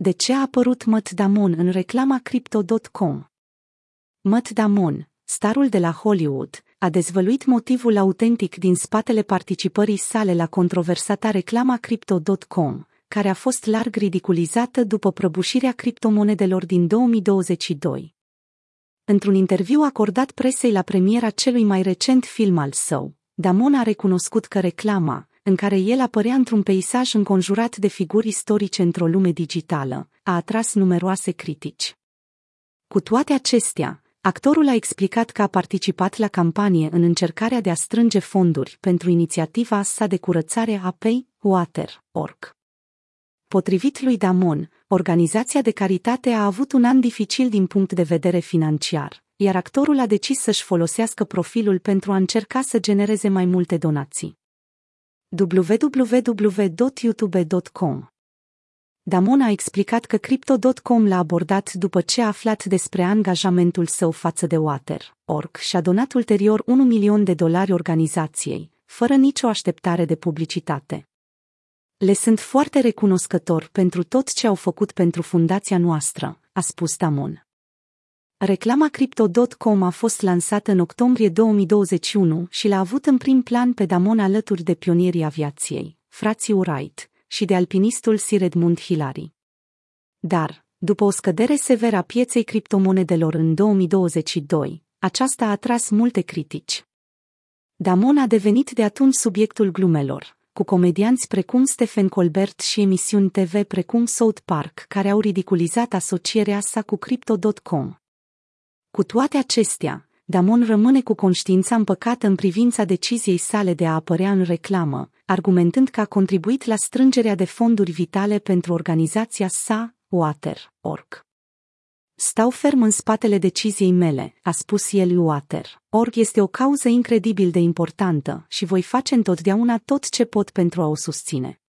De ce a apărut Matt Damon în reclama Crypto.com? Matt Damon, starul de la Hollywood, a dezvăluit motivul autentic din spatele participării sale la controversata reclama Crypto.com, care a fost larg ridiculizată după prăbușirea criptomonedelor din 2022. Într-un interviu acordat presei la premiera celui mai recent film al său, Damon a recunoscut că reclama, în care el apărea într-un peisaj înconjurat de figuri istorice într-o lume digitală, a atras numeroase critici. Cu toate acestea, actorul a explicat că a participat la campanie în încercarea de a strânge fonduri pentru inițiativa sa de curățare a apei Water.org. Potrivit lui Damon, organizația de caritate a avut un an dificil din punct de vedere financiar, iar actorul a decis să-și folosească profilul pentru a încerca să genereze mai multe donații. www.youtube.com Damon a explicat că Crypto.com l-a abordat după ce a aflat despre angajamentul său față de Water.org și a donat ulterior 1 milion de dolari organizației, fără nicio așteptare de publicitate. Le sunt foarte recunoscător pentru tot ce au făcut pentru fundația noastră, a spus Damon. Reclama Crypto.com a fost lansată în octombrie 2021 și l-a avut în prim plan pe Damon alături de pionierii aviației, frații Wright, și de alpinistul Sir Edmund Hillary. Dar, după o scădere severă a pieței criptomonedelor în 2022, aceasta a atras multe critici. Damon a devenit de atunci subiectul glumelor, cu comedianți precum Stephen Colbert și emisiuni TV precum South Park care au ridiculizat asocierea sa cu Crypto.com. Cu toate acestea, Damon rămâne cu conștiința împăcată în privința deciziei sale de a apărea în reclamă, argumentând că a contribuit la strângerea de fonduri vitale pentru organizația sa, Water.org. Stau ferm în spatele deciziei mele, a spus el Water. Org este o cauză incredibil de importantă și voi face întotdeauna tot ce pot pentru a o susține.